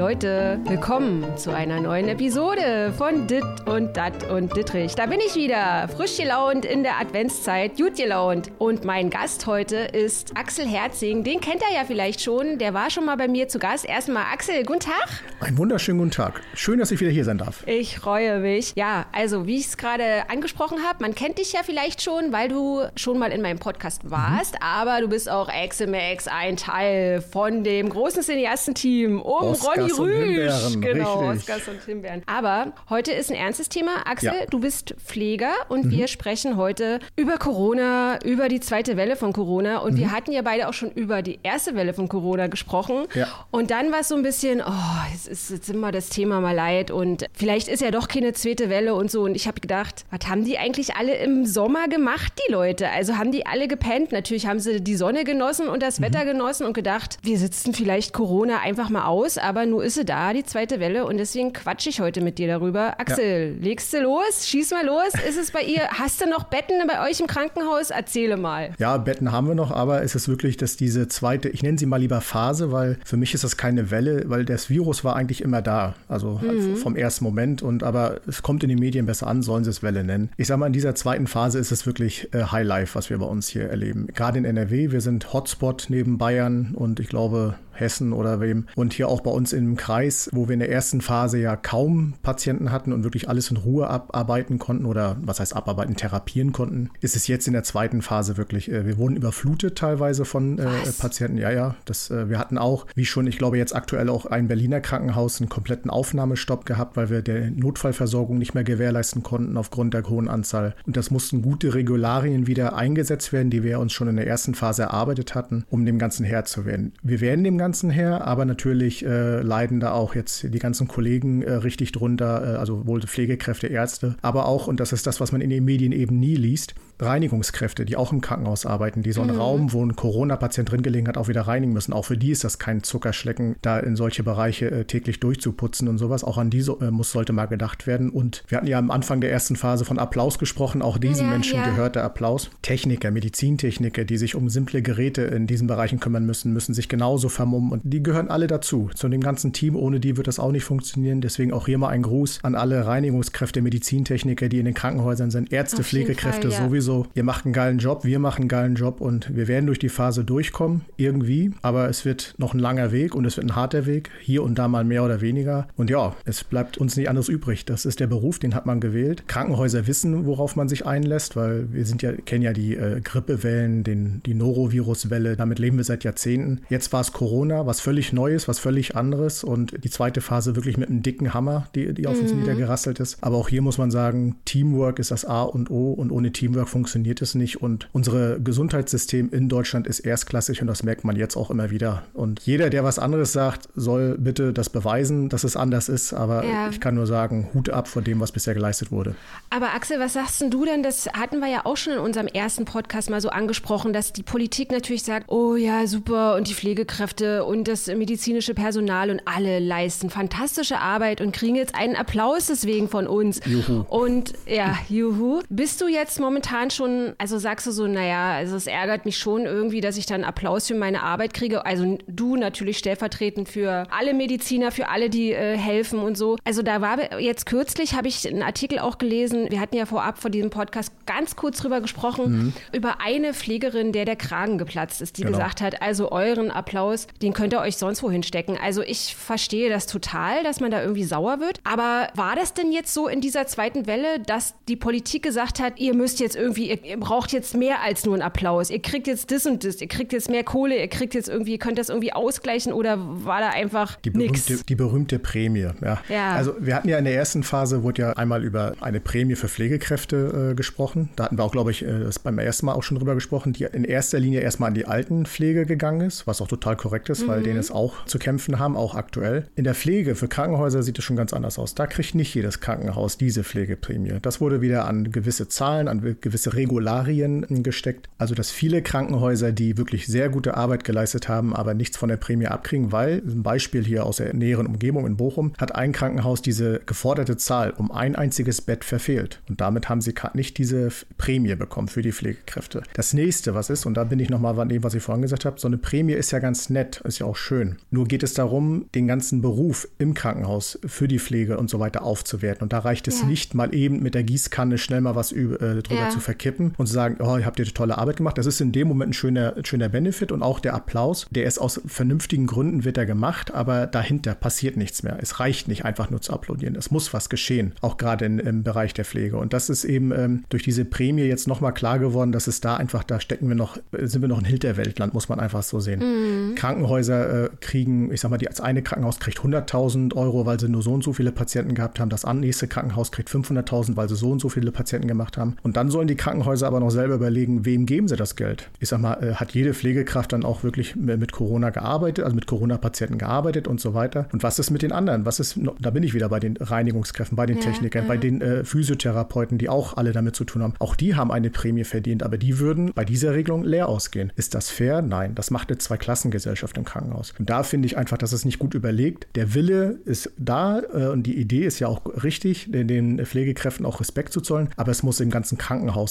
Leute, willkommen zu einer neuen Episode von Dit und Dat und Dittrich. Da bin ich wieder, frisch gelaunt in der Adventszeit, gut gelaunt. Und mein Gast heute ist Axel Herzing. Den kennt er ja vielleicht schon, der war schon mal bei mir zu Gast. Erstmal Axel, guten Tag. Einen wunderschönen guten Tag. Schön, dass ich wieder hier sein darf. Ich freue mich. Ja, also wie ich es gerade angesprochen habe, man kennt dich ja vielleicht schon, weil du schon mal in meinem Podcast warst, mhm. aber du bist auch Axel Max, ein Teil von dem großen Cineastenteam um Oscars Ronny Rüsch. Genau, richtig. Oscars und Himbeeren. Aber heute ist ein ernstes Thema. Axel, ja. du bist Pfleger und mhm. wir sprechen heute über Corona, über die zweite Welle von Corona. Und mhm. wir hatten ja beide auch schon über die erste Welle von Corona gesprochen. Ja. Und dann war es so ein bisschen, oh, es ist jetzt immer das Thema mal leid und vielleicht ist ja doch keine zweite Welle und so. Und ich habe gedacht, was haben die eigentlich alle im Sommer gemacht, die Leute? Also haben die alle gepennt? Natürlich haben sie die Sonne genossen und das mhm. Wetter genossen und gedacht, wir sitzen vielleicht Corona einfach mal aus, aber nur ist sie da, die zweite Welle. Und deswegen quatsche ich heute mit dir darüber. Axel, ja. legst du los? Schieß mal los. Ist es bei ihr? Hast du noch Betten bei euch im Krankenhaus? Erzähle mal. Ja, Betten haben wir noch, aber es ist wirklich, dass diese zweite, ich nenne sie mal lieber Phase, weil für mich ist das keine Welle, weil das Virus war eigentlich immer da. Also mhm. vom ersten Moment. Und aber es kommt in den Medien besser an, sollen sie es Welle nennen. Ich sage mal, in dieser zweiten Phase ist es wirklich äh, High Life, was wir bei uns hier erleben. Gerade in NRW, wir sind Hotspot neben Bayern und ich glaube, Hessen oder wem. Und hier auch bei uns im Kreis, wo wir in der ersten Phase ja kaum Patienten hatten und wirklich alles in Ruhe abarbeiten konnten oder was heißt abarbeiten, therapieren konnten, ist es jetzt in der zweiten Phase wirklich. Äh, wir wurden überflutet teilweise von äh, Patienten. Ja, ja. Das, äh, wir hatten auch, wie schon, ich glaube jetzt aktuell auch ein Berliner Krankenhaus einen kompletten Aufnahmestopp gehabt, weil wir der Notfallversorgung nicht mehr gewährleisten konnten aufgrund der hohen Anzahl. Und das mussten gute Regularien wieder eingesetzt werden, die wir uns schon in der ersten Phase erarbeitet hatten, um dem Ganzen Herr zu werden. Wir werden dem Ganzen Ganzen her, aber natürlich äh, leiden da auch jetzt die ganzen Kollegen äh, richtig drunter, äh, also wohl Pflegekräfte, Ärzte, aber auch, und das ist das, was man in den Medien eben nie liest, Reinigungskräfte, die auch im Krankenhaus arbeiten, die so einen mhm. Raum, wo ein Corona-Patient drin gelegen hat, auch wieder reinigen müssen. Auch für die ist das kein Zuckerschlecken, da in solche Bereiche äh, täglich durchzuputzen und sowas. Auch an diese äh, muss, sollte mal gedacht werden. Und wir hatten ja am Anfang der ersten Phase von Applaus gesprochen. Auch diesen ja, Menschen ja. gehört der Applaus. Techniker, Medizintechniker, die sich um simple Geräte in diesen Bereichen kümmern müssen, müssen sich genauso vermummen. Und die gehören alle dazu, zu dem ganzen Team. Ohne die wird das auch nicht funktionieren. Deswegen auch hier mal ein Gruß an alle Reinigungskräfte, Medizintechniker, die in den Krankenhäusern sind, Ärzte, Pflegekräfte Fall, ja. sowieso so, ihr macht einen geilen Job, wir machen einen geilen Job und wir werden durch die Phase durchkommen, irgendwie. Aber es wird noch ein langer Weg und es wird ein harter Weg, hier und da mal mehr oder weniger. Und ja, es bleibt uns nicht anderes übrig. Das ist der Beruf, den hat man gewählt. Krankenhäuser wissen, worauf man sich einlässt, weil wir sind ja, kennen ja die äh, Grippewellen, den, die Noroviruswelle, damit leben wir seit Jahrzehnten. Jetzt war es Corona, was völlig Neues, was völlig anderes und die zweite Phase wirklich mit einem dicken Hammer, die, die auf uns mhm. niedergerasselt ist. Aber auch hier muss man sagen, Teamwork ist das A und O und ohne Teamwork funktioniert funktioniert es nicht. Und unser Gesundheitssystem in Deutschland ist erstklassig und das merkt man jetzt auch immer wieder. Und jeder, der was anderes sagt, soll bitte das beweisen, dass es anders ist. Aber ja. ich kann nur sagen, Hut ab vor dem, was bisher geleistet wurde. Aber Axel, was sagst du denn? Das hatten wir ja auch schon in unserem ersten Podcast mal so angesprochen, dass die Politik natürlich sagt, oh ja, super, und die Pflegekräfte und das medizinische Personal und alle leisten fantastische Arbeit und kriegen jetzt einen Applaus deswegen von uns. Juhu. Und ja, juhu. Bist du jetzt momentan schon, also sagst du so, naja, also es ärgert mich schon irgendwie, dass ich dann Applaus für meine Arbeit kriege. Also du natürlich stellvertretend für alle Mediziner, für alle, die äh, helfen und so. Also da war jetzt kürzlich, habe ich einen Artikel auch gelesen, wir hatten ja vorab vor diesem Podcast ganz kurz drüber gesprochen, mhm. über eine Pflegerin, der der Kragen geplatzt ist, die genau. gesagt hat, also euren Applaus, den könnt ihr euch sonst wohin stecken. Also ich verstehe das total, dass man da irgendwie sauer wird. Aber war das denn jetzt so in dieser zweiten Welle, dass die Politik gesagt hat, ihr müsst jetzt irgendwie irgendwie, ihr, ihr, braucht jetzt mehr als nur einen Applaus. Ihr kriegt jetzt das und das, ihr kriegt jetzt mehr Kohle, ihr kriegt jetzt irgendwie, ihr könnt das irgendwie ausgleichen oder war da einfach die berühmte, nix? Die berühmte Prämie, ja. ja. Also wir hatten ja in der ersten Phase, wurde ja einmal über eine Prämie für Pflegekräfte äh, gesprochen. Da hatten wir auch, glaube ich, äh, das beim ersten Mal auch schon drüber gesprochen, die in erster Linie erstmal an die Altenpflege gegangen ist, was auch total korrekt ist, mhm. weil denen es auch zu kämpfen haben, auch aktuell. In der Pflege für Krankenhäuser sieht es schon ganz anders aus. Da kriegt nicht jedes Krankenhaus diese Pflegeprämie. Das wurde wieder an gewisse Zahlen, an gewisse Regularien gesteckt. Also dass viele Krankenhäuser, die wirklich sehr gute Arbeit geleistet haben, aber nichts von der Prämie abkriegen, weil, ein Beispiel hier aus der näheren Umgebung in Bochum, hat ein Krankenhaus diese geforderte Zahl um ein einziges Bett verfehlt. Und damit haben sie nicht diese Prämie bekommen für die Pflegekräfte. Das nächste, was ist, und da bin ich nochmal an dem, was ich vorhin gesagt habe, so eine Prämie ist ja ganz nett, ist ja auch schön. Nur geht es darum, den ganzen Beruf im Krankenhaus für die Pflege und so weiter aufzuwerten. Und da reicht es ja. nicht mal eben mit der Gießkanne schnell mal was äh, drüber ja. zu verkippen und zu sagen, oh, ihr habt ihr tolle Arbeit gemacht. Das ist in dem Moment ein schöner, schöner Benefit und auch der Applaus, der ist aus vernünftigen Gründen wird er gemacht, aber dahinter passiert nichts mehr. Es reicht nicht einfach nur zu applaudieren. Es muss was geschehen, auch gerade in, im Bereich der Pflege. Und das ist eben ähm, durch diese Prämie jetzt nochmal klar geworden, dass es da einfach, da stecken wir noch, sind wir noch ein Hinterweltland, muss man einfach so sehen. Mhm. Krankenhäuser äh, kriegen, ich sag mal, die, das eine Krankenhaus kriegt 100.000 Euro, weil sie nur so und so viele Patienten gehabt haben. Das nächste Krankenhaus kriegt 500.000, weil sie so und so viele Patienten gemacht haben. Und dann sollen die Krankenhäuser aber noch selber überlegen, wem geben sie das Geld. Ich sag mal, äh, hat jede Pflegekraft dann auch wirklich mit Corona gearbeitet, also mit Corona-Patienten gearbeitet und so weiter. Und was ist mit den anderen? Was ist, da bin ich wieder bei den Reinigungskräften, bei den ja, Technikern, ja. bei den äh, Physiotherapeuten, die auch alle damit zu tun haben. Auch die haben eine Prämie verdient, aber die würden bei dieser Regelung leer ausgehen. Ist das fair? Nein. Das macht eine Zweiklassengesellschaft im Krankenhaus. Und da finde ich einfach, dass es nicht gut überlegt. Der Wille ist da äh, und die Idee ist ja auch richtig, den, den Pflegekräften auch Respekt zu zollen, aber es muss im ganzen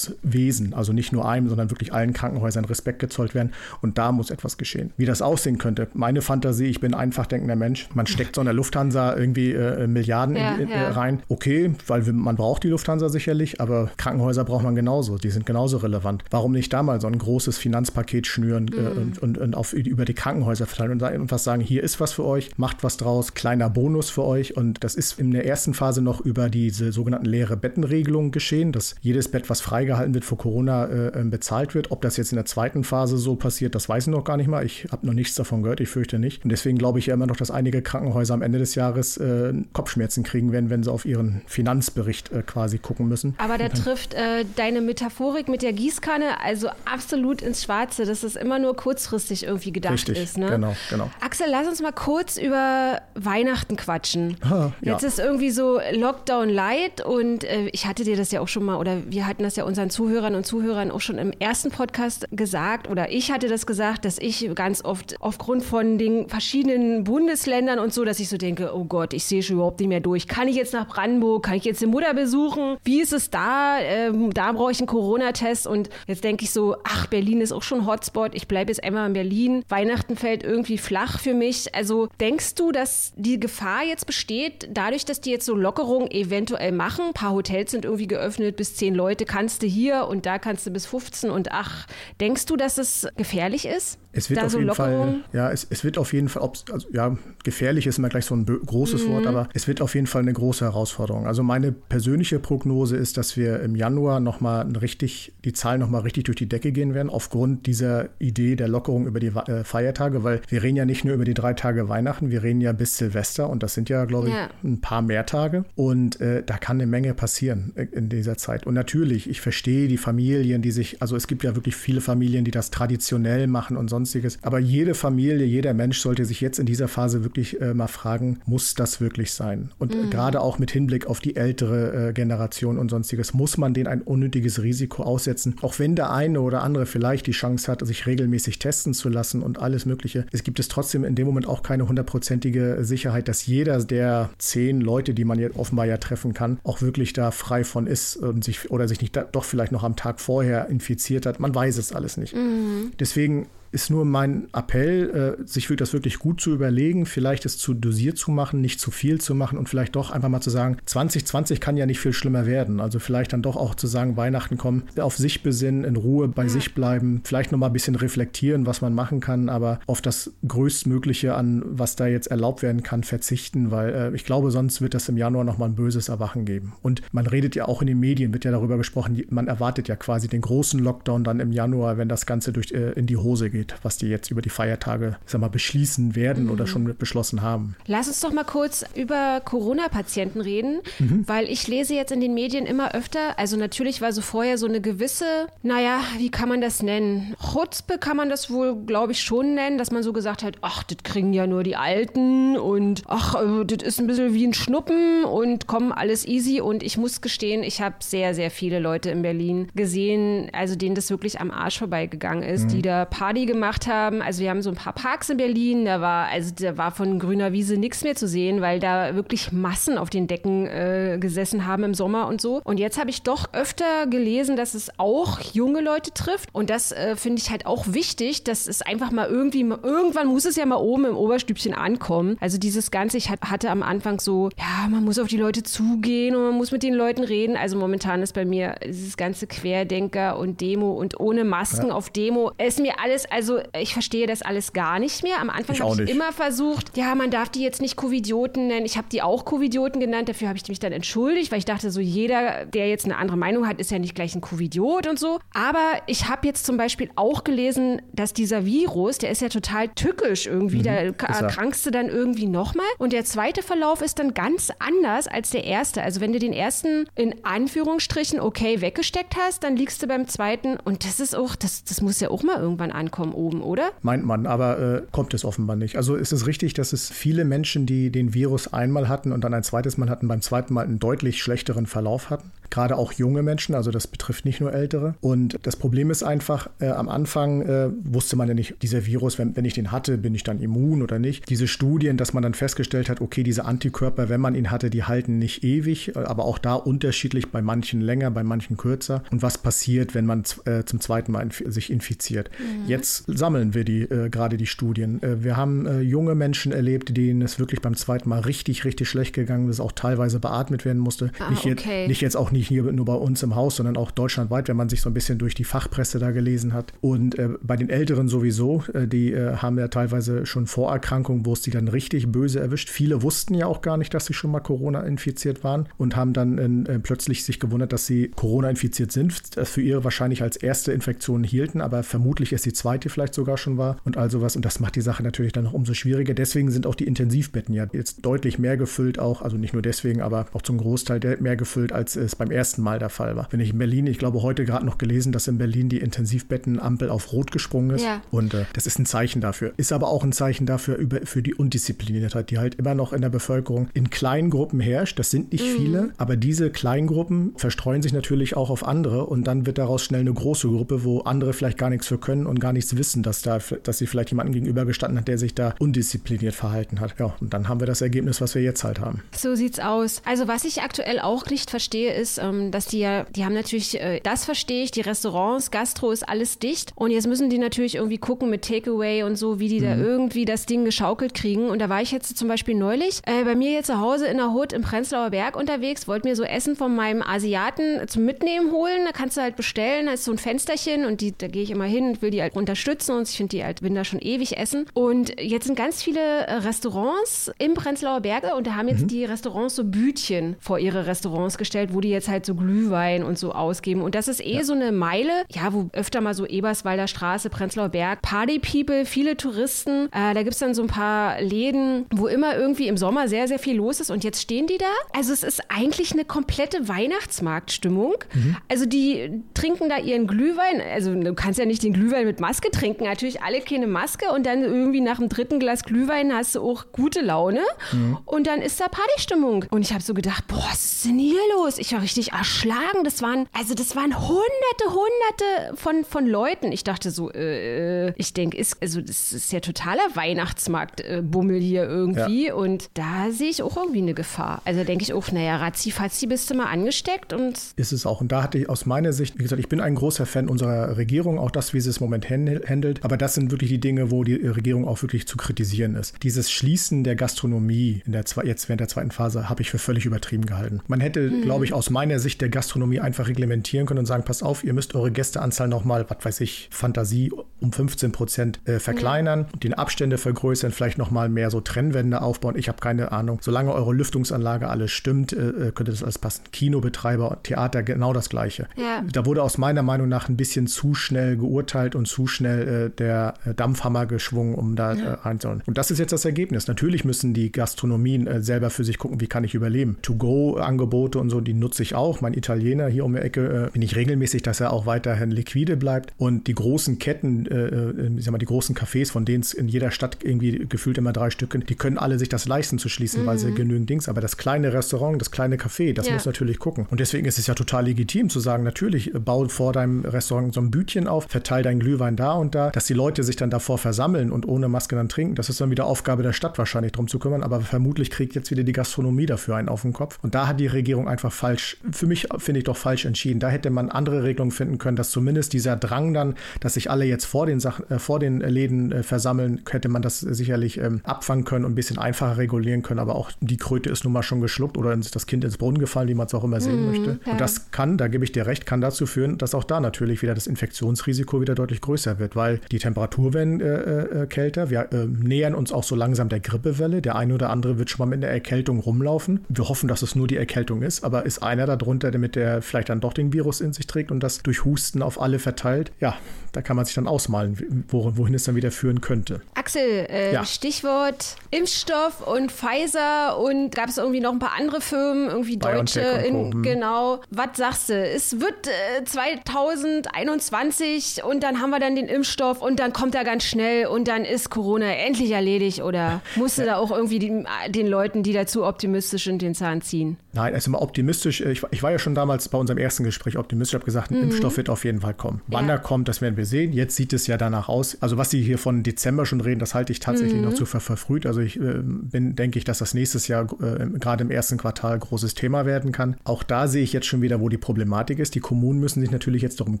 Krankenhauswesen, also nicht nur einem, sondern wirklich allen Krankenhäusern Respekt gezollt werden. Und da muss etwas geschehen. Wie das aussehen könnte, meine Fantasie, ich bin ein einfach denkender Mensch, man steckt so in der Lufthansa irgendwie äh, Milliarden ja, in, in, ja. rein. Okay, weil man braucht die Lufthansa sicherlich, aber Krankenhäuser braucht man genauso. Die sind genauso relevant. Warum nicht da mal so ein großes Finanzpaket schnüren äh, mhm. äh, und, und, und, auf, über die Krankenhäuser verteilen und einfach sagen, hier ist was für euch, macht was draus, kleiner Bonus für euch. Und das ist in der ersten Phase noch über diese sogenannten leere Bettenregelungen geschehen, dass jedes Bett, was freigehalten wird vor Corona, äh, ähm, bezahlt wird. Ob das jetzt in der zweiten Phase so passiert, das weiß ich noch gar nicht mal. Ich habe noch nichts davon gehört, ich fürchte nicht. Und deswegen glaube ich ja immer noch, dass einige Krankenhäuser am Ende des Jahres äh, Kopfschmerzen kriegen werden, wenn sie auf ihren Finanzbericht äh, quasi gucken müssen. Aber da trifft äh, deine Metaphorik mit der Gießkanne also absolut ins Schwarze, dass es immer nur kurzfristig irgendwie gedacht Richtig, ist. Ne? Genau, genau. Axel, lass uns mal kurz über Weihnachten quatschen. Ha, ja. Jetzt ist irgendwie so Lockdown Light und äh, ich hatte dir das ja auch schon mal oder wir hatten das ja unseren Zuhörern und Zuhörern auch schon im ersten Podcast gesagt oder ich hatte das gesagt, dass ich ganz oft aufgrund von den verschiedenen Bundesländern und so, dass ich so denke, oh Gott, ich sehe schon überhaupt nicht mehr durch. Kann ich jetzt nach Brandenburg? Kann ich jetzt die Mutter besuchen? Wie ist es da? Ähm, da brauche ich einen Corona-Test und jetzt denke ich so, ach, Berlin ist auch schon Hotspot. Ich bleibe jetzt einmal in Berlin. Weihnachten fällt irgendwie flach für mich. Also denkst du, dass die Gefahr jetzt besteht, dadurch, dass die jetzt so Lockerungen eventuell machen? Ein paar Hotels sind irgendwie geöffnet, bis zehn Leute kannst du hier und da kannst du bis 15 und ach, denkst du, dass es gefährlich ist? Es wird auf so jeden Lockerung? Fall, ja, es, es wird auf jeden Fall, also, ja, gefährlich ist immer gleich so ein großes mhm. Wort, aber es wird auf jeden Fall eine große Herausforderung. Also meine persönliche Prognose ist, dass wir im Januar nochmal richtig, die Zahlen nochmal richtig durch die Decke gehen werden, aufgrund dieser Idee der Lockerung über die äh, Feiertage, weil wir reden ja nicht nur über die drei Tage Weihnachten, wir reden ja bis Silvester und das sind ja, glaube ich, ja. ein paar mehr Tage und äh, da kann eine Menge passieren in dieser Zeit. Und natürlich, ich verstehe die Familien, die sich, also es gibt ja wirklich viele Familien, die das traditionell machen und sonst sonstiges. Aber jede Familie, jeder Mensch sollte sich jetzt in dieser Phase wirklich äh, mal fragen, muss das wirklich sein? Und mhm. gerade auch mit Hinblick auf die ältere äh, Generation und sonstiges, muss man denen ein unnötiges Risiko aussetzen? Auch wenn der eine oder andere vielleicht die Chance hat, sich regelmäßig testen zu lassen und alles Mögliche. Es gibt es trotzdem in dem Moment auch keine hundertprozentige Sicherheit, dass jeder der zehn Leute, die man jetzt offenbar ja treffen kann, auch wirklich da frei von ist und sich oder sich nicht da, doch vielleicht noch am Tag vorher infiziert hat. Man weiß es alles nicht. Mhm. Deswegen ist nur mein Appell, äh, sich das wirklich gut zu überlegen, vielleicht es zu dosiert zu machen, nicht zu viel zu machen und vielleicht doch einfach mal zu sagen, 2020 kann ja nicht viel schlimmer werden. Also vielleicht dann doch auch zu sagen, Weihnachten kommen, auf sich besinnen, in Ruhe bei sich bleiben, vielleicht nochmal ein bisschen reflektieren, was man machen kann, aber auf das Größtmögliche an, was da jetzt erlaubt werden kann, verzichten, weil äh, ich glaube, sonst wird das im Januar nochmal ein böses Erwachen geben. Und man redet ja auch in den Medien, wird ja darüber gesprochen, man erwartet ja quasi den großen Lockdown dann im Januar, wenn das Ganze durch, äh, in die Hose geht geht, was die jetzt über die Feiertage sag mal, beschließen werden mhm. oder schon beschlossen haben. Lass uns doch mal kurz über Corona-Patienten reden, mhm. weil ich lese jetzt in den Medien immer öfter, also natürlich war so vorher so eine gewisse, naja, wie kann man das nennen? Chutzpe kann man das wohl, glaube ich, schon nennen, dass man so gesagt hat, ach, das kriegen ja nur die Alten und ach, äh, das ist ein bisschen wie ein Schnuppen und komm, alles easy. Und ich muss gestehen, ich habe sehr, sehr viele Leute in Berlin gesehen, also denen das wirklich am Arsch vorbeigegangen ist, mhm. die da Party gemacht haben. Also wir haben so ein paar Parks in Berlin, da war, also da war von grüner Wiese nichts mehr zu sehen, weil da wirklich Massen auf den Decken äh, gesessen haben im Sommer und so. Und jetzt habe ich doch öfter gelesen, dass es auch junge Leute trifft. Und das äh, finde ich halt auch wichtig, dass es einfach mal irgendwie, irgendwann muss es ja mal oben im Oberstübchen ankommen. Also dieses Ganze, ich hatte am Anfang so, ja, man muss auf die Leute zugehen und man muss mit den Leuten reden. Also momentan ist bei mir dieses ganze Querdenker und Demo und ohne Masken ja. auf Demo, ist mir alles, also ich verstehe das alles gar nicht mehr. Am Anfang habe ich immer versucht, ja, man darf die jetzt nicht Covidioten nennen. Ich habe die auch Covidioten genannt, dafür habe ich mich dann entschuldigt, weil ich dachte, so jeder, der jetzt eine andere Meinung hat, ist ja nicht gleich ein Covidiot und so. Aber ich habe jetzt zum Beispiel auch gelesen, dass dieser Virus, der ist ja total tückisch irgendwie, mhm, da erkrankst du dann irgendwie nochmal. Und der zweite Verlauf ist dann ganz anders als der erste. Also wenn du den ersten in Anführungsstrichen okay weggesteckt hast, dann liegst du beim zweiten und das ist auch, das, das muss ja auch mal irgendwann ankommen oben, oder? Meint man, aber äh, kommt es offenbar nicht. Also ist es richtig, dass es viele Menschen, die den Virus einmal hatten und dann ein zweites Mal hatten, beim zweiten Mal einen deutlich schlechteren Verlauf hatten? gerade auch junge Menschen, also das betrifft nicht nur Ältere. Und das Problem ist einfach, äh, am Anfang äh, wusste man ja nicht, dieser Virus, wenn, wenn ich den hatte, bin ich dann immun oder nicht. Diese Studien, dass man dann festgestellt hat, okay, diese Antikörper, wenn man ihn hatte, die halten nicht ewig, äh, aber auch da unterschiedlich, bei manchen länger, bei manchen kürzer. Und was passiert, wenn man äh, zum zweiten Mal inf sich infiziert? Mhm. Jetzt sammeln wir die äh, gerade die Studien. Äh, wir haben junge Menschen erlebt, denen es wirklich beim zweiten Mal richtig, richtig schlecht gegangen ist, auch teilweise beatmet werden musste. Ah, nicht, okay. jetzt, nicht jetzt auch nicht hier nur bei uns im Haus, sondern auch deutschlandweit, wenn man sich so ein bisschen durch die Fachpresse da gelesen hat. Und äh, bei den Älteren sowieso, äh, die äh, haben ja teilweise schon Vorerkrankungen, wo es die dann richtig böse erwischt. Viele wussten ja auch gar nicht, dass sie schon mal Corona infiziert waren und haben dann äh, plötzlich sich gewundert, dass sie Corona infiziert sind, das für ihre wahrscheinlich als erste Infektion hielten, aber vermutlich ist die zweite vielleicht sogar schon war und all sowas. Und das macht die Sache natürlich dann noch umso schwieriger. Deswegen sind auch die Intensivbetten ja jetzt deutlich mehr gefüllt, auch, also nicht nur deswegen, aber auch zum Großteil mehr gefüllt, als es beim ersten Mal der Fall war. Wenn ich in Berlin, ich glaube heute gerade noch gelesen, dass in Berlin die Intensivbettenampel auf Rot gesprungen ist. Ja. Und äh, das ist ein Zeichen dafür. Ist aber auch ein Zeichen dafür über, für die Undiszipliniertheit, die halt immer noch in der Bevölkerung in kleinen Gruppen herrscht. Das sind nicht mhm. viele, aber diese kleinen Gruppen verstreuen sich natürlich auch auf andere und dann wird daraus schnell eine große Gruppe, wo andere vielleicht gar nichts für können und gar nichts wissen, dass da, dass sie vielleicht jemanden gegenübergestanden hat, der sich da undiszipliniert verhalten hat. Ja, und dann haben wir das Ergebnis, was wir jetzt halt haben. So sieht's aus. Also was ich aktuell auch nicht verstehe, ist, ähm, dass die ja, die haben natürlich, äh, das verstehe ich, die Restaurants, Gastro ist alles dicht. Und jetzt müssen die natürlich irgendwie gucken mit Takeaway und so, wie die mhm. da irgendwie das Ding geschaukelt kriegen. Und da war ich jetzt zum Beispiel neulich äh, bei mir jetzt zu Hause in der Hut im Prenzlauer Berg unterwegs, wollte mir so Essen von meinem Asiaten zum Mitnehmen holen. Da kannst du halt bestellen, da ist so ein Fensterchen und die, da gehe ich immer hin und will die halt unterstützen und ich finde die bin da schon ewig essen. Und jetzt sind ganz viele äh, Restaurants im Prenzlauer Berge und da haben jetzt mhm. die Restaurants so Bütchen vor ihre Restaurants gestellt, wo die jetzt halt so Glühwein und so ausgeben. Und das ist eh ja. so eine Meile, ja, wo öfter mal so Eberswalder Straße, Prenzlauer Berg, Party-People, viele Touristen. Äh, da gibt es dann so ein paar Läden, wo immer irgendwie im Sommer sehr, sehr viel los ist. Und jetzt stehen die da. Also es ist eigentlich eine komplette Weihnachtsmarktstimmung. Mhm. Also die trinken da ihren Glühwein. Also du kannst ja nicht den Glühwein mit Maske trinken. Natürlich alle keine Maske. Und dann irgendwie nach dem dritten Glas Glühwein hast du auch gute Laune. Mhm. Und dann ist da Partystimmung. Und ich habe so gedacht, boah, was ist denn hier los? Ich war richtig erschlagen. Das waren, also das waren hunderte, hunderte von, von Leuten. Ich dachte so, äh, ich denke, ist, also das ist ja totaler Weihnachtsmarktbummel äh, hier irgendwie. Ja. Und da sehe ich auch irgendwie eine Gefahr. Also denke ich auch, naja, ratzi-fatzi bist du mal angesteckt und. Ist es auch. Und da hatte ich aus meiner Sicht, wie gesagt, ich bin ein großer Fan unserer Regierung, auch das, wie sie es im Moment handelt. Aber das sind wirklich die Dinge, wo die Regierung auch wirklich zu kritisieren ist. Dieses Schließen der Gastronomie in der jetzt während der zweiten Phase habe ich für völlig übertrieben gehalten. Man hätte, mhm. glaube ich, aus meiner Sicht der Gastronomie einfach reglementieren können und sagen, pass auf, ihr müsst eure Gästeanzahl nochmal, was weiß ich, Fantasie um 15 Prozent äh, verkleinern, ja. den Abstände vergrößern, vielleicht nochmal mehr so Trennwände aufbauen. Ich habe keine Ahnung. Solange eure Lüftungsanlage alles stimmt, äh, äh, könnte das alles passen. Kinobetreiber, Theater, genau das Gleiche. Ja. Da wurde aus meiner Meinung nach ein bisschen zu schnell geurteilt und zu schnell äh, der äh, Dampfhammer geschwungen, um da ja. äh, einzuholen. Und das ist jetzt das Ergebnis. Natürlich müssen die Gastronomien äh, selber für sich gucken, wie kann ich überleben. To-Go-Angebote und so, die nutze ich auch. Mein Italiener hier um die Ecke äh, bin ich regelmäßig, dass er auch weiterhin liquide bleibt. Und die großen Ketten, äh, äh, ich sag mal, die großen Cafés, von denen es in jeder Stadt irgendwie gefühlt immer drei Stücken, die können alle sich das leisten zu schließen, mhm. weil sie mhm. genügend Dings. Aber das kleine Restaurant, das kleine Café, das ja. muss natürlich gucken. Und deswegen ist es ja total legitim zu sagen, natürlich, äh, bau vor deinem Restaurant so ein Bütchen auf, verteil deinen Glühwein da und da, dass die Leute sich dann davor versammeln und ohne Maske dann trinken, das ist dann wieder Aufgabe der Stadt wahrscheinlich drum zu kümmern, aber vermutlich kriegt jetzt wieder die Gastronomie dafür einen auf den Kopf. Und da hat die Regierung einfach falsch, für mich finde ich doch falsch entschieden. Da hätte man andere Regelungen finden können, dass zumindest dieser Drang dann, dass sich alle jetzt vor den Sachen, äh, vor den Läden äh, versammeln, hätte man das sicherlich ähm, abfangen können und ein bisschen einfacher regulieren können. Aber auch die Kröte ist nun mal schon geschluckt oder das Kind ins Brunnen gefallen, wie man es auch immer sehen mhm, möchte. Ja. Und das kann, da gebe ich dir recht, kann dazu führen, dass auch da natürlich wieder das Infektionsrisiko wieder deutlich größer wird, weil die Temperatur werden äh, äh, kälter. Wir äh, nähern uns auch so langsam der Grippewelle. Der eine oder andere wird schon mal mit einer Erkältung rumlaufen. Wir hoffen, dass es nur die Erkältung ist, aber ist einer darunter, der mit der vielleicht dann doch den Virus in sich trägt und das durch Husten auf alle verteilt? Ja, da kann man sich dann ausmalen, wohin es dann wieder führen könnte. Axel, äh, ja. Stichwort Impfstoff und Pfizer und gab es irgendwie noch ein paar andere Firmen, irgendwie Deutsche, in, hm. genau. Was sagst du? Es wird äh, 2021 und dann haben wir dann den Impfstoff und dann kommt er ganz schnell und dann ist Corona endlich erledigt oder musste ja. da auch irgendwie die, den Leuten, die dazu optimistisch sind, den Zahn ziehen? Nein, also mal optimistisch. Ich, ich war ja schon damals bei unserem ersten Gespräch optimistisch. Ich habe gesagt, ein mhm. Impfstoff wird auf jeden Fall kommen. Wann ja. er kommt, das werden wir sehen. Jetzt sieht es ja danach aus. Also was Sie hier von Dezember schon reden, das halte ich tatsächlich mhm. noch zu ver verfrüht. Also ich äh, bin, denke ich, dass das nächstes Jahr äh, gerade im ersten Quartal großes Thema werden kann. Auch da sehe ich jetzt schon wieder, wo die Problematik ist. Die Kommunen müssen sich natürlich jetzt darum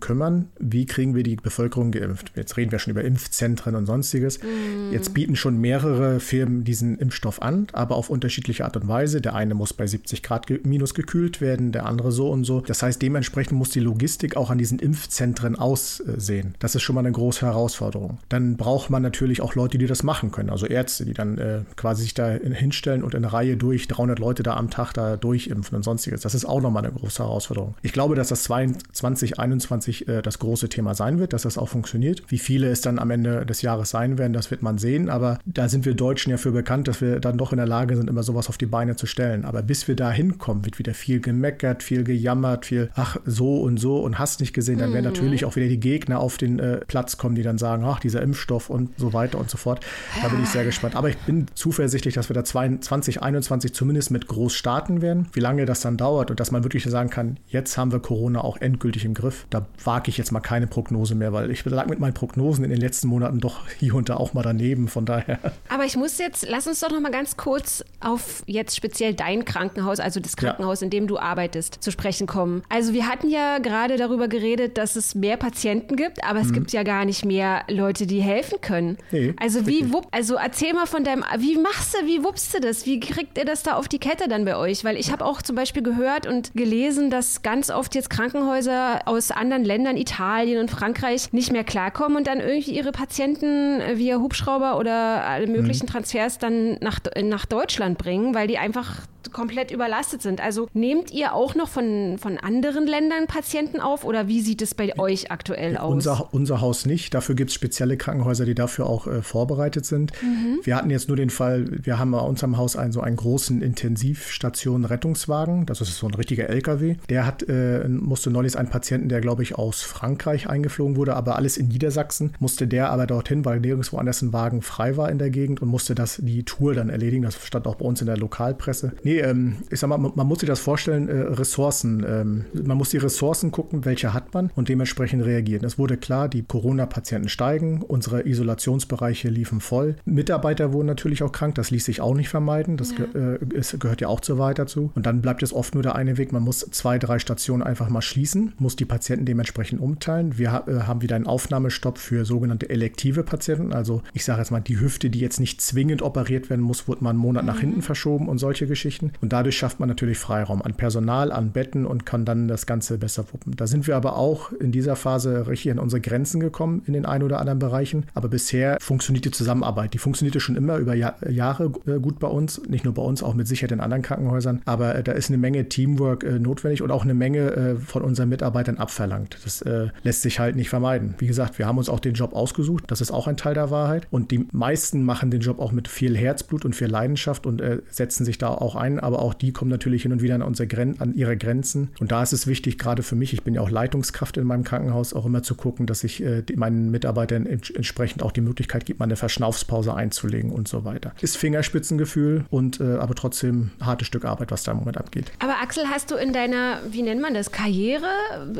kümmern, wie kriegen wir die Bevölkerung geimpft. Jetzt reden wir schon über Impfzentren und sonstiges. Mhm. Jetzt bieten schon mehrere Firmen diesen Impfstoff an, aber auf unterschiedliche Art und Weise. Der eine muss bei 70 Grad minus gekühlt werden, der andere so und so. Das heißt, dementsprechend muss die Logistik auch an diesen Impfzentren aussehen. Das ist schon mal eine große Herausforderung. Dann braucht man natürlich auch Leute, die das machen können, also Ärzte, die dann äh, quasi sich da hinstellen und in eine Reihe durch 300 Leute da am Tag da durchimpfen und sonstiges. Das ist auch nochmal eine große Herausforderung. Ich glaube, dass das 2021 äh, das große Thema sein wird, dass das auch funktioniert. Wie viele es dann am Ende des Jahres sein werden, das wird man sehen. Aber da sind wir Deutschen ja für bekannt, dass wir dann doch in der Lage sind, immer sowas auf die Beine zu stellen. Aber bis wir da hinkommen, wird wieder viel gemeckert, viel gejammert, viel, ach, so und so und hast nicht gesehen. Dann werden mhm. natürlich auch wieder die Gegner auf den äh, Platz kommen, die dann sagen, ach, dieser Impfstoff und so weiter und so fort. Da bin ich sehr gespannt. Aber ich bin zuversichtlich, dass wir da 2021 zumindest mit groß starten werden. Wie lange das dann dauert und dass man wirklich sagen kann, jetzt haben wir Corona auch endgültig im Griff. Da wage ich jetzt mal keine Prognose mehr, weil ich lag mit meinen Prognosen in den letzten Monaten doch hier und da auch mal daneben. Von daher. Aber ich muss jetzt, lass uns doch noch mal ganz kurz auf jetzt speziell dein Krankenhaus, also das Krankenhaus, ja. in dem du arbeitest, zu sprechen kommen. Also wir hatten ja gerade darüber geredet, dass es mehr Patienten gibt, aber es mhm. gibt ja gar nicht mehr Leute, die helfen können. Nee, also wie wupp, also erzähl mal von deinem, wie machst du, wie wuppst du das? Wie kriegt ihr das da auf die Kette dann bei euch? Weil ich habe auch zum Beispiel gehört und gelesen, dass ganz oft jetzt Krankenhäuser aus anderen Ländern, Italien und Frankreich, nicht mehr klarkommen und dann irgendwie ihre Patienten via Hubschrauber oder alle möglichen mhm. Transfers dann nach, nach Deutschland bringen, weil die einfach komplett überlastet sind. Also nehmt ihr auch noch von, von anderen Ländern Patienten auf oder wie sieht es bei euch aktuell aus? Unser, unser Haus nicht. Dafür gibt es spezielle Krankenhäuser, die dafür auch äh, vorbereitet sind. Mhm. Wir hatten jetzt nur den Fall, wir haben bei unserem Haus einen so einen großen Intensivstation Rettungswagen. Das ist so ein richtiger LKW. Der hat, äh, musste neulich einen Patienten, der glaube ich aus Frankreich eingeflogen wurde, aber alles in Niedersachsen, musste der aber dorthin, weil nirgendwo anders ein Wagen frei war in der Gegend und musste das die Tour dann erledigen. Das stand auch bei uns in der Lokalpresse. Nee, ähm, ich sag mal, man, muss sich das vorstellen, äh, Ressourcen. Ähm, man muss die Ressourcen gucken, welche hat man und dementsprechend reagieren. Es wurde klar, die Corona-Patienten steigen, unsere Isolationsbereiche liefen voll. Mitarbeiter wurden natürlich auch krank, das ließ sich auch nicht vermeiden. Das ja. äh, es gehört ja auch zu weit dazu. Und dann bleibt es oft nur der eine Weg, man muss zwei, drei Stationen einfach mal schließen, muss die Patienten dementsprechend umteilen. Wir äh, haben wieder einen Aufnahmestopp für sogenannte elektive Patienten. Also ich sage jetzt mal, die Hüfte, die jetzt nicht zwingend operiert werden muss, wurde mal einen Monat mhm. nach hinten verschoben und solche Geschichten. Und dadurch schafft man natürlich Freiraum an Personal, an Betten und kann dann das Ganze besser wuppen. Da sind wir aber auch in dieser Phase richtig an unsere Grenzen gekommen in den ein oder anderen Bereichen. Aber bisher funktioniert die Zusammenarbeit. Die funktionierte schon immer über Jahr, Jahre äh, gut bei uns. Nicht nur bei uns, auch mit Sicherheit in anderen Krankenhäusern. Aber äh, da ist eine Menge Teamwork äh, notwendig und auch eine Menge von unseren Mitarbeitern abverlangt. Das lässt sich halt nicht vermeiden. Wie gesagt, wir haben uns auch den Job ausgesucht. Das ist auch ein Teil der Wahrheit. Und die meisten machen den Job auch mit viel Herzblut und viel Leidenschaft und setzen sich da auch ein aber auch die kommen natürlich hin und wieder an, unsere Gren an ihre Grenzen. Und da ist es wichtig, gerade für mich, ich bin ja auch Leitungskraft in meinem Krankenhaus, auch immer zu gucken, dass ich äh, meinen Mitarbeitern ents entsprechend auch die Möglichkeit gebe, mal eine Verschnaufspause einzulegen und so weiter. Ist Fingerspitzengefühl und äh, aber trotzdem hartes Stück Arbeit, was da im Moment abgeht. Aber Axel, hast du in deiner, wie nennt man das, Karriere,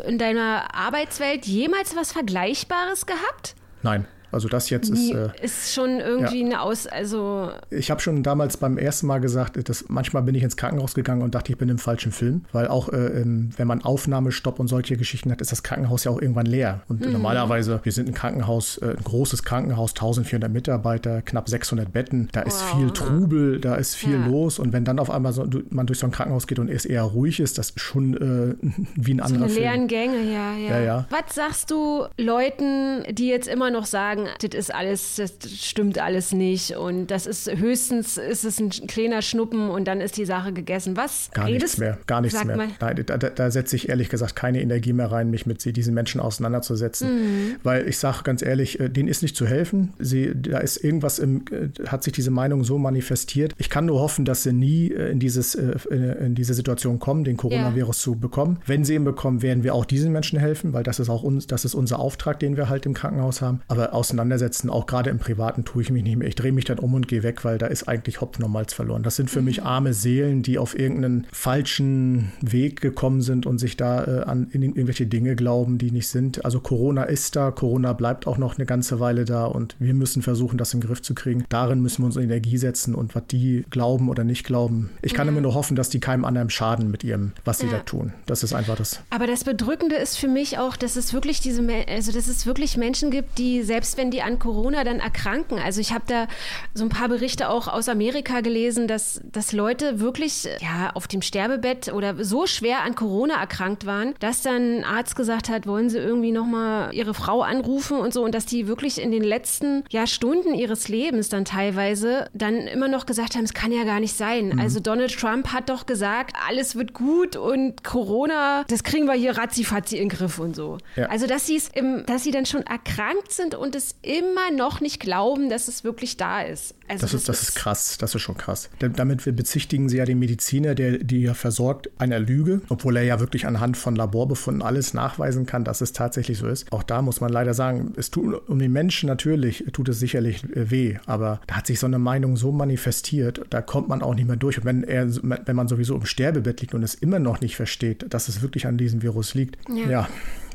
in deiner Arbeitswelt jemals was Vergleichbares gehabt? Nein. Also das jetzt ist. Äh, ist schon irgendwie ja. eine Aus. Also. Ich habe schon damals beim ersten Mal gesagt, dass manchmal bin ich ins Krankenhaus gegangen und dachte, ich bin im falschen Film. Weil auch, äh, wenn man Aufnahmestopp und solche Geschichten hat, ist das Krankenhaus ja auch irgendwann leer. Und mhm. normalerweise, wir sind ein Krankenhaus, äh, ein großes Krankenhaus, 1400 Mitarbeiter, knapp 600 Betten. Da ist wow. viel Trubel, da ist viel ja. los. Und wenn dann auf einmal so, man durch so ein Krankenhaus geht und es eher ruhig ist, das ist schon äh, wie ein anderer so Film. leeren Gänge, ja, ja, ja, ja. Was sagst du Leuten, die jetzt immer noch sagen, sagen, das ist alles, das stimmt alles nicht und das ist höchstens ist es ein kleiner Schnuppen und dann ist die Sache gegessen. Was? Gar nichts mehr, gar nichts mehr. Mal. Nein, da, da, setze ich ehrlich gesagt keine Energie mehr rein, mich mit diesen Menschen auseinanderzusetzen, mhm. weil ich sage ganz ehrlich, äh, denen ist nicht zu helfen. Sie, da ist irgendwas im, äh, hat sich diese Meinung so manifestiert. Ich kann nur hoffen, dass sie nie äh, in dieses in diese Situation kommen, den Coronavirus ja. zu bekommen. Wenn sie ihn bekommen, werden wir auch diesen Menschen helfen, weil das ist auch uns, das ist unser Auftrag, den wir halt im Krankenhaus haben. Aber aus auseinandersetzen. Auch gerade im Privaten tue ich mich nicht mehr. Ich drehe mich dann um und gehe weg, weil da ist eigentlich Hopfen und Malz verloren. Das sind für mhm. mich arme Seelen, die auf irgendeinen falschen Weg gekommen sind und sich da äh, an irgendwelche Dinge glauben, die nicht sind. Also Corona ist da, Corona bleibt auch noch eine ganze Weile da und wir müssen versuchen, das in den Griff zu kriegen. Darin müssen wir unsere Energie setzen und was die glauben oder nicht glauben. Ich kann ja. immer nur hoffen, dass die keinem anderen schaden mit ihrem, was sie ja. da tun. Das ist einfach das. Aber das Bedrückende ist für mich auch, dass es wirklich diese, also dass es wirklich Menschen gibt, die selbst wenn die an Corona dann erkranken. Also ich habe da so ein paar Berichte auch aus Amerika gelesen, dass, dass Leute wirklich ja, auf dem Sterbebett oder so schwer an Corona erkrankt waren, dass dann ein Arzt gesagt hat, wollen sie irgendwie nochmal ihre Frau anrufen und so und dass die wirklich in den letzten ja, Stunden ihres Lebens dann teilweise dann immer noch gesagt haben, es kann ja gar nicht sein. Mhm. Also Donald Trump hat doch gesagt, alles wird gut und Corona, das kriegen wir hier ratzifatzi in den Griff und so. Ja. Also dass sie es dass sie dann schon erkrankt sind und es immer noch nicht glauben, dass es wirklich da ist. Also das, ist, das, ist krass, das ist schon krass. Damit bezichtigen sie ja den Mediziner, der die ja versorgt, einer Lüge, obwohl er ja wirklich anhand von Laborbefunden alles nachweisen kann, dass es tatsächlich so ist. Auch da muss man leider sagen, es tut um den Menschen natürlich, tut es sicherlich äh, weh, aber da hat sich so eine Meinung so manifestiert, da kommt man auch nicht mehr durch. Und wenn er, wenn man sowieso im Sterbebett liegt und es immer noch nicht versteht, dass es wirklich an diesem Virus liegt, ja, ja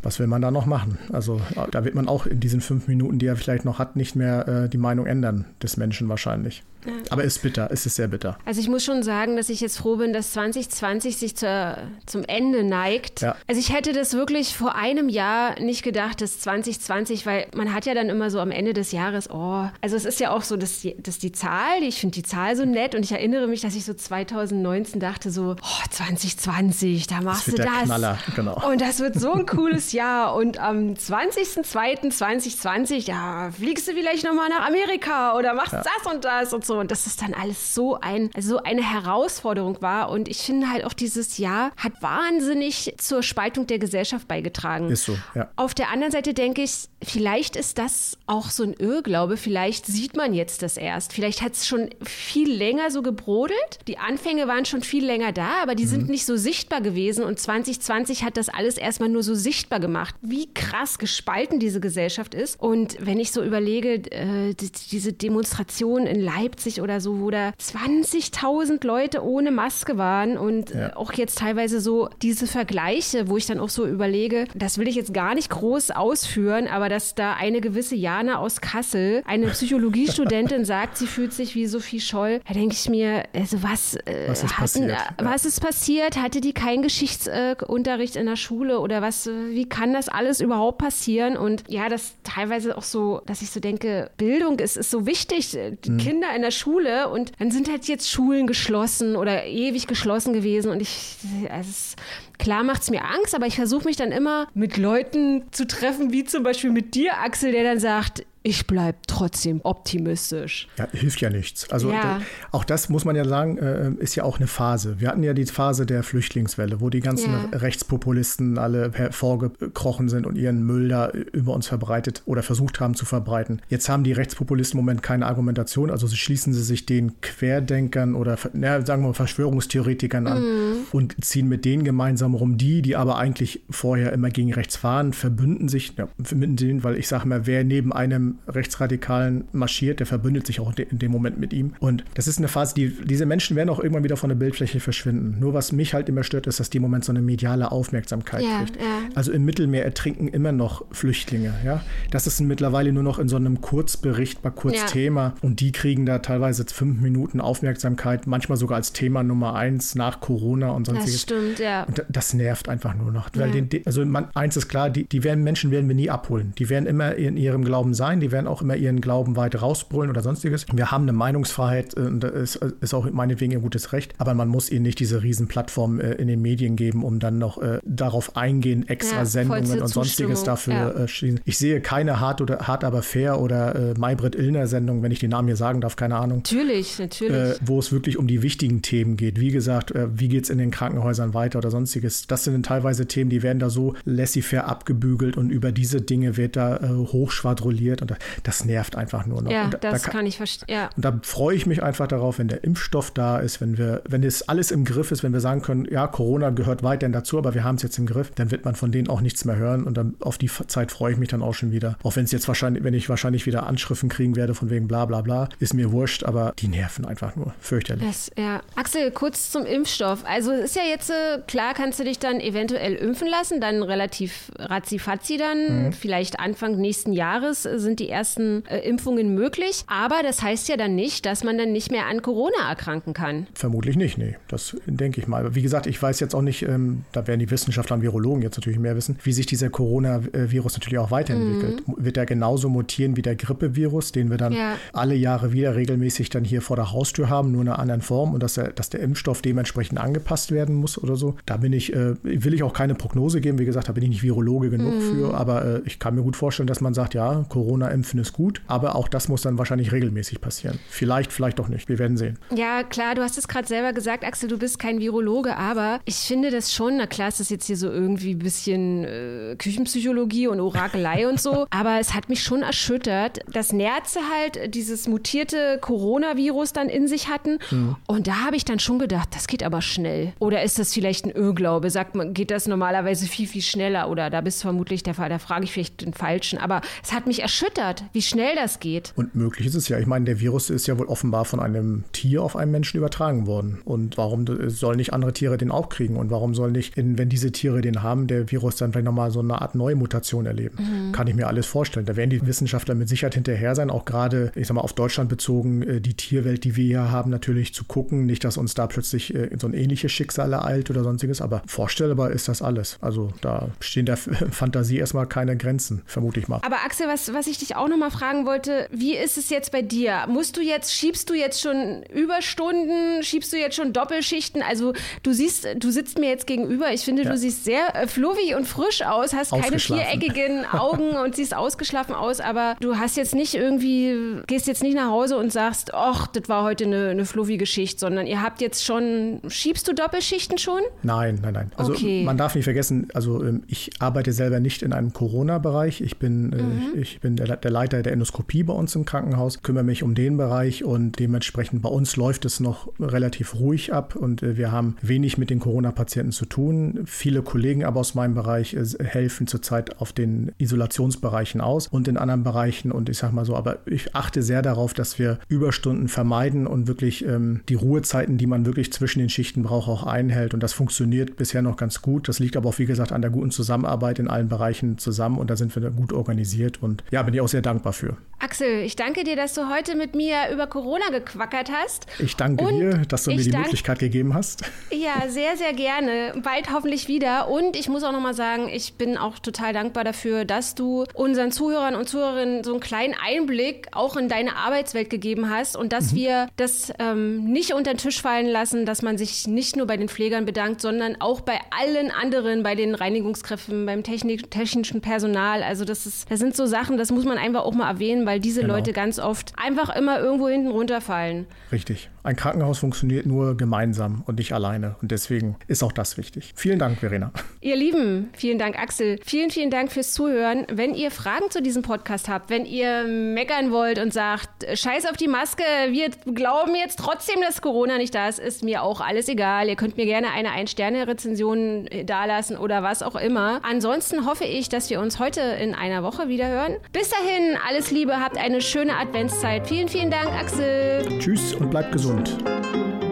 was will man da noch machen? Also da wird man auch in diesen fünf Minuten, die er vielleicht noch hat, nicht mehr äh, die Meinung ändern des Menschen wahrscheinlich. Ja. Aber ist bitter, es ist sehr bitter. Also ich muss schon sagen, dass ich jetzt froh bin, dass 2020 sich zur, zum Ende neigt. Ja. Also ich hätte das wirklich vor einem Jahr nicht gedacht, dass 2020, weil man hat ja dann immer so am Ende des Jahres, oh, also es ist ja auch so, dass die, dass die Zahl, ich finde die Zahl so nett und ich erinnere mich, dass ich so 2019 dachte so, oh, 2020, da machst das du das. Knaller, genau. Und das wird so ein cooles Jahr und am 20.02.2020, ja, fliegst du vielleicht nochmal nach Amerika oder machst ja. das und das und so und dass es dann alles so ein, also so eine Herausforderung war. Und ich finde halt auch dieses Jahr hat wahnsinnig zur Spaltung der Gesellschaft beigetragen. Ist so, ja. Auf der anderen Seite denke ich, vielleicht ist das auch so ein Irrglaube. Vielleicht sieht man jetzt das erst. Vielleicht hat es schon viel länger so gebrodelt. Die Anfänge waren schon viel länger da, aber die mhm. sind nicht so sichtbar gewesen. Und 2020 hat das alles erstmal nur so sichtbar gemacht, wie krass gespalten diese Gesellschaft ist. Und wenn ich so überlege, äh, diese Demonstration in Leipzig, 1980 oder so, wo da 20.000 Leute ohne Maske waren und ja. auch jetzt teilweise so diese Vergleiche, wo ich dann auch so überlege, das will ich jetzt gar nicht groß ausführen, aber dass da eine gewisse Jana aus Kassel, eine Psychologiestudentin sagt, sie fühlt sich wie Sophie Scholl, da denke ich mir, also was, äh, was, ist, hatten, passiert? was ist passiert? Hatte die keinen Geschichtsunterricht in der Schule oder was, wie kann das alles überhaupt passieren? Und ja, das teilweise auch so, dass ich so denke, Bildung ist, ist so wichtig. Die hm. Kinder in der Schule und dann sind halt jetzt Schulen geschlossen oder ewig geschlossen gewesen und ich, also klar macht es mir Angst, aber ich versuche mich dann immer mit Leuten zu treffen, wie zum Beispiel mit dir, Axel, der dann sagt, ich bleibe trotzdem optimistisch. Ja, hilft ja nichts. Also ja. auch das muss man ja sagen, äh, ist ja auch eine Phase. Wir hatten ja die Phase der Flüchtlingswelle, wo die ganzen ja. Rechtspopulisten alle hervorgekrochen sind und ihren Müll da über uns verbreitet oder versucht haben zu verbreiten. Jetzt haben die Rechtspopulisten im Moment keine Argumentation, also schließen sie sich den Querdenkern oder na, sagen wir mal Verschwörungstheoretikern an mhm. und ziehen mit denen gemeinsam rum. Die, die aber eigentlich vorher immer gegen rechts waren, verbünden sich ja, mit denen, weil ich sage mal, wer neben einem Rechtsradikalen marschiert, der verbündet sich auch in dem Moment mit ihm. Und das ist eine Phase, die, diese Menschen werden auch irgendwann wieder von der Bildfläche verschwinden. Nur was mich halt immer stört, ist, dass die im Moment so eine mediale Aufmerksamkeit ja, kriegt. Ja. Also im Mittelmeer ertrinken immer noch Flüchtlinge. Ja? Das ist mittlerweile nur noch in so einem Kurzbericht, mal kurz ja. Thema. Und die kriegen da teilweise fünf Minuten Aufmerksamkeit, manchmal sogar als Thema Nummer eins nach Corona und sonstiges. Das stimmt, ja. Und das nervt einfach nur noch. Weil den, also man, eins ist klar, die, die werden Menschen werden wir nie abholen. Die werden immer in ihrem Glauben sein, die werden auch immer ihren Glauben weit rausbrüllen oder sonstiges. Wir haben eine Meinungsfreiheit äh, und das ist, ist auch meinetwegen ihr gutes Recht, aber man muss ihnen nicht diese Riesenplattform äh, in den Medien geben, um dann noch äh, darauf eingehen, extra ja, Sendungen und sonstiges dafür ja. Ich sehe keine hart oder hart aber fair oder Maybrit Illner Sendung, wenn ich den Namen hier sagen darf, keine Ahnung. Natürlich, natürlich. Wo es wirklich um die wichtigen Themen geht. Wie gesagt, wie geht es in den Krankenhäusern weiter oder sonstiges. Das sind teilweise Themen, die werden da so laissez-faire abgebügelt und über diese Dinge wird da hochschwadrolliert und das nervt einfach nur noch. Ja, da, das da kann, kann, ich verstehen. Ja. Und da freue ich mich einfach darauf, wenn der Impfstoff da ist, wenn wir, wenn es alles im Griff ist, wenn wir sagen können, ja, Corona gehört weiterhin dazu, aber wir haben es jetzt im Griff, dann wird man von denen auch nichts mehr hören und dann auf die Zeit freue ich mich dann auch schon wieder. Auch wenn es jetzt wahrscheinlich, wenn ich wahrscheinlich wieder Anschriften kriegen werde von wegen bla bla bla, ist mir wurscht, aber die nerven einfach nur. Fürchterlich. Das, ja. Axel, kurz zum Impfstoff. Also ist ja jetzt äh, klar, kannst du dich dann eventuell impfen lassen, dann relativ ratzifatzi dann, mhm. vielleicht Anfang nächsten Jahres sind die ersten äh, Impfungen möglich. Aber das heißt ja dann nicht, dass man dann nicht mehr an Corona erkranken kann. Vermutlich nicht, nee. Das denke ich mal. Wie gesagt, ich weiß jetzt auch nicht, ähm, da werden die Wissenschaftler und Virologen jetzt natürlich mehr wissen, wie sich dieser Coronavirus natürlich auch weiterentwickelt. Mhm. Wird er genauso mutieren wie der Grippevirus, den wir dann ja. alle Jahre wieder regelmäßig dann hier vor der Haustür haben, nur in einer anderen Form und dass der, dass der Impfstoff dementsprechend angepasst werden muss oder so. Da bin ich, äh, will ich auch keine Prognose geben. Wie gesagt, da bin ich nicht Virologe genug mhm. für, aber äh, ich kann mir gut vorstellen, dass man sagt, ja, Corona-Impfen ist gut, aber auch das muss dann wahrscheinlich regelmäßig passieren. Vielleicht, vielleicht auch nicht. Wir werden sehen. Ja, klar, du hast es gerade selber gesagt, Axel, du bist kein Virologe, aber ich finde das schon, na klar, ist das jetzt hier so irgendwie ein bisschen äh, Küchenpsychologie und Orakelei und so, aber es hat mich schon erschüttert, dass Nerze halt dieses mutierte Coronavirus dann in sich hatten mhm. und da habe ich dann schon gedacht, das geht aber schnell. Oder ist das vielleicht ein Irrglaube? Sagt man, geht das normalerweise viel, viel schneller? Oder da bist vermutlich der Fall, da frage ich vielleicht den Falschen. Aber es hat mich erschüttert, wie schnell das geht. Und möglich ist es ja. Ich meine, der Virus ist ja wohl offenbar von einem Tier auf einen Menschen übertragen worden. Und warum sollen nicht andere Tiere den auch kriegen? Und warum soll nicht, wenn diese Tiere den haben, der Virus dann vielleicht nochmal so eine Art Neumutation erleben? Mhm. Kann ich mir alles vorstellen. Da werden die Wissenschaftler mit Sicherheit hinterher sein, auch gerade, ich sag mal, auf Deutschland bezogen, äh, die Tierwelt, die wir hier haben, natürlich zu gucken. Nicht, dass uns da plötzlich äh, so ein ähnliches Schicksal ereilt oder sonstiges, aber vorstellbar ist das alles. Also da stehen der Fantasie erstmal keine Grenzen, vermute ich mal. Aber Axel, was, was ich dich auch nochmal fragen wollte, wie ist es jetzt bei dir? Musst du jetzt, schiebst du jetzt schon Überstunden, schiebst du jetzt schon Doppelschichten? Also du siehst, du sitzt mir jetzt gegenüber, ich finde, ja. du siehst sehr äh, fluffig und frisch aus, hast keine viereckigen Augen und siehst ausgeschlafen aus, aber du hast jetzt nicht irgendwie, gehst jetzt nicht nach Hause und sagst, ach, das war heute eine, eine fluffige Schicht, sondern ihr habt jetzt schon, schiebst du Doppelschichten schon? Nein, nein, nein. Also okay. man darf nicht vergessen, also ähm, ich arbeite selber nicht in einem Corona-Bereich. Ich bin, äh, mhm. ich, ich bin der, der Leiter der Endoskopie bei uns im Krankenhaus, kümmere mich um den Bereich und dementsprechend bei uns läuft es noch relativ ruhig ab und äh, wir haben wenig mit den Corona-Patienten zu tun. Viele Kollegen aber aus meinem Bereich äh, helfen zurzeit auf den Isolationsbereichen aus und in anderen Bereichen und ich sag mal so, aber ich achte sehr darauf, dass wir Überstunden vermeiden und wirklich ähm, die Ruhezeiten, die man wirklich zwischen den Schichten braucht, auch einhält und das funktioniert bisher noch ganz gut. Das liegt aber auch, wie gesagt, an der guten Zusammenarbeit in allen Bereichen zusammen und da sind wir gut organisiert und ja, bin ich auch sehr dankbar für. Axel, ich danke dir, dass du heute mit mir über Corona gequackert hast. Ich danke und dir, dass du mir die Möglichkeit gegeben hast. Ja, sehr, sehr gerne. Bald hoffentlich wieder. Und ich muss auch nochmal sagen, ich bin auch total dankbar dafür, dass du unseren Zuhörern und Zuhörerinnen so einen kleinen Einblick auch in deine Arbeitswelt gegeben hast und dass mhm. wir das ähm, nicht unter den Tisch fallen lassen, dass man sich nicht nur bei den Pflegern bedankt, sondern auch bei allen anderen, bei den Reinigungskräften, beim technischen Personal. Also das ist, das sind so Sachen, das muss man einfach auch mal erwähnen, weil diese genau. Leute ganz oft einfach immer irgendwo hinten runterfallen. Richtig. Ein Krankenhaus funktioniert nur gemeinsam und nicht alleine. Und deswegen ist auch das wichtig. Vielen Dank, Verena. Ihr Lieben, vielen Dank, Axel. Vielen, vielen Dank fürs Zuhören. Wenn ihr Fragen zu diesem Podcast habt, wenn ihr meckern wollt und sagt, scheiß auf die Maske, wir glauben jetzt trotzdem, dass Corona nicht da ist, ist mir auch alles egal. Ihr könnt mir gerne eine Ein-Sterne-Rezension dalassen oder was auch immer. Ansonsten hoffe ich, dass wir uns heute in einer Woche wieder hören. Bis dahin, alles Liebe, habt eine schöne Adventszeit. Vielen, vielen Dank, Axel. Tschüss und bleibt gesund. And.